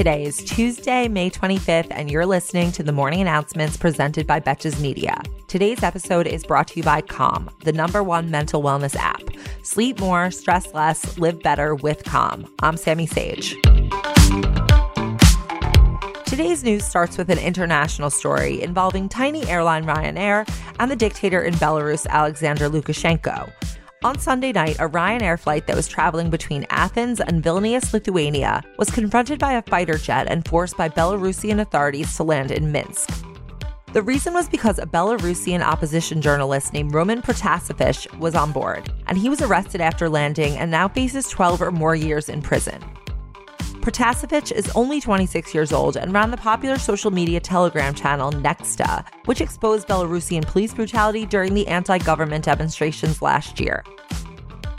Today is Tuesday, May 25th, and you're listening to the morning announcements presented by Betches Media. Today's episode is brought to you by Calm, the number one mental wellness app. Sleep more, stress less, live better with Calm. I'm Sami Sage. Today's news starts with an international story involving tiny airline Ryanair and the dictator in Belarus, Alexander Lukashenko. On Sunday night, a Ryanair flight that was traveling between Athens and Vilnius, Lithuania, was confronted by a fighter jet and forced by Belarusian authorities to land in Minsk. The reason was because a Belarusian opposition journalist named Roman Protasevich was on board, and he was arrested after landing and now faces 12 or more years in prison. Protasevich is only 26 years old and ran the popular social media Telegram channel Nexta, which exposed Belarusian police brutality during the anti government demonstrations last year.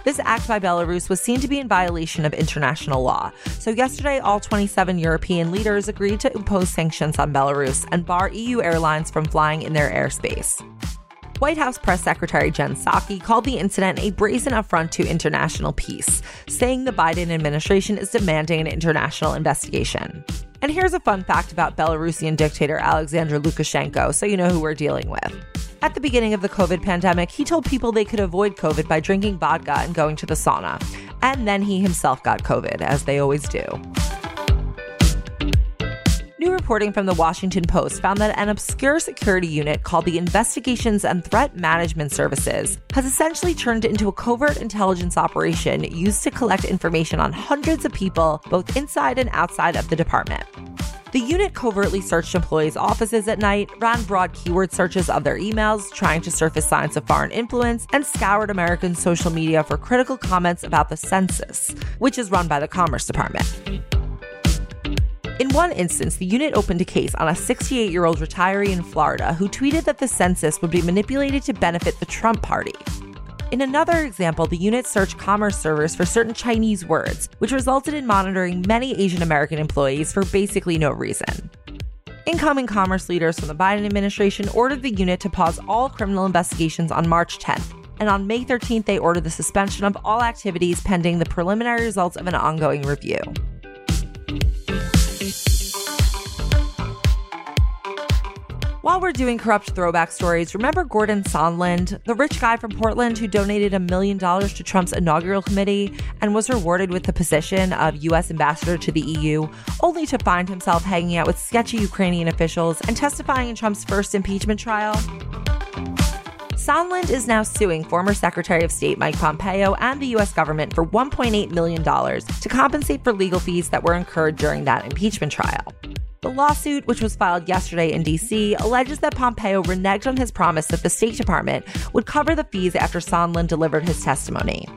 This act by Belarus was seen to be in violation of international law. So, yesterday, all 27 European leaders agreed to impose sanctions on Belarus and bar EU airlines from flying in their airspace. White House Press Secretary Jen Psaki called the incident a brazen affront to international peace, saying the Biden administration is demanding an international investigation. And here's a fun fact about Belarusian dictator Alexander Lukashenko, so you know who we're dealing with. At the beginning of the COVID pandemic, he told people they could avoid COVID by drinking vodka and going to the sauna. And then he himself got COVID, as they always do. New reporting from the Washington Post found that an obscure security unit called the Investigations and Threat Management Services has essentially turned into a covert intelligence operation used to collect information on hundreds of people, both inside and outside of the department. The unit covertly searched employees' offices at night, ran broad keyword searches of their emails, trying to surface signs of foreign influence, and scoured American social media for critical comments about the census, which is run by the Commerce Department. In one instance, the unit opened a case on a 68 year old retiree in Florida who tweeted that the census would be manipulated to benefit the Trump party. In another example, the unit searched commerce servers for certain Chinese words, which resulted in monitoring many Asian American employees for basically no reason. Incoming commerce leaders from the Biden administration ordered the unit to pause all criminal investigations on March 10th, and on May 13th, they ordered the suspension of all activities pending the preliminary results of an ongoing review. We're doing corrupt throwback stories, remember Gordon Sondland, the rich guy from Portland who donated a million dollars to Trump's inaugural committee and was rewarded with the position of U.S. ambassador to the EU, only to find himself hanging out with sketchy Ukrainian officials and testifying in Trump's first impeachment trial? Sondland is now suing former Secretary of State Mike Pompeo and the U.S. government for $1.8 million to compensate for legal fees that were incurred during that impeachment trial. The lawsuit, which was filed yesterday in D.C., alleges that Pompeo reneged on his promise that the State Department would cover the fees after Sondland delivered his testimony.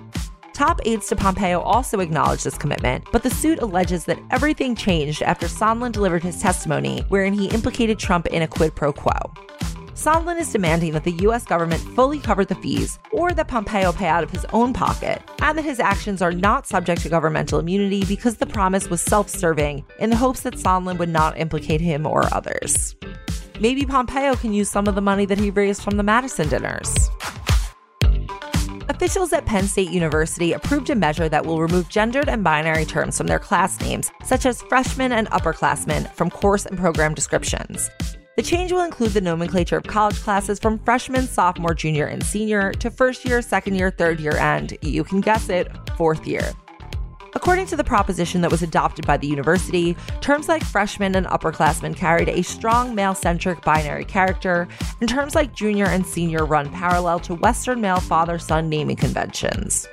Top aides to Pompeo also acknowledged this commitment, but the suit alleges that everything changed after Sondland delivered his testimony, wherein he implicated Trump in a quid pro quo. Sondland is demanding that the U.S. government fully cover the fees or that Pompeo pay out of his own pocket, and that his actions are not subject to governmental immunity because the promise was self serving in the hopes that Sondland would not implicate him or others. Maybe Pompeo can use some of the money that he raised from the Madison dinners. Officials at Penn State University approved a measure that will remove gendered and binary terms from their class names, such as freshmen and upperclassmen, from course and program descriptions. The change will include the nomenclature of college classes from freshman, sophomore, junior, and senior to first year, second year, third year, and you can guess it, fourth year. According to the proposition that was adopted by the university, terms like freshman and upperclassmen carried a strong male centric binary character, and terms like junior and senior run parallel to Western male father son naming conventions.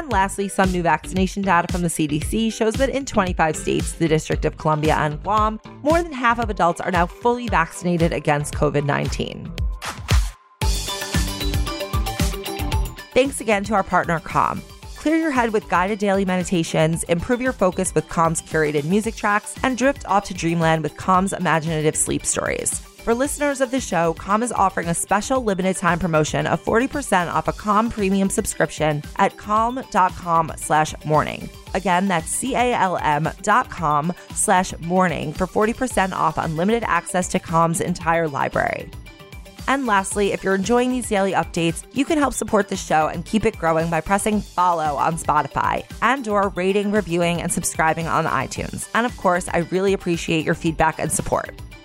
And lastly, some new vaccination data from the CDC shows that in 25 states, the District of Columbia, and Guam, more than half of adults are now fully vaccinated against COVID 19. Thanks again to our partner, Calm. Clear your head with guided daily meditations, improve your focus with Calm's curated music tracks, and drift off to dreamland with Calm's imaginative sleep stories. For listeners of the show, Calm is offering a special limited time promotion of 40% off a Calm premium subscription at calm.com slash morning. Again, that's C-A-L-M dot com slash morning for 40% off unlimited access to Calm's entire library. And lastly, if you're enjoying these daily updates, you can help support the show and keep it growing by pressing follow on Spotify and or rating, reviewing, and subscribing on iTunes. And of course, I really appreciate your feedback and support.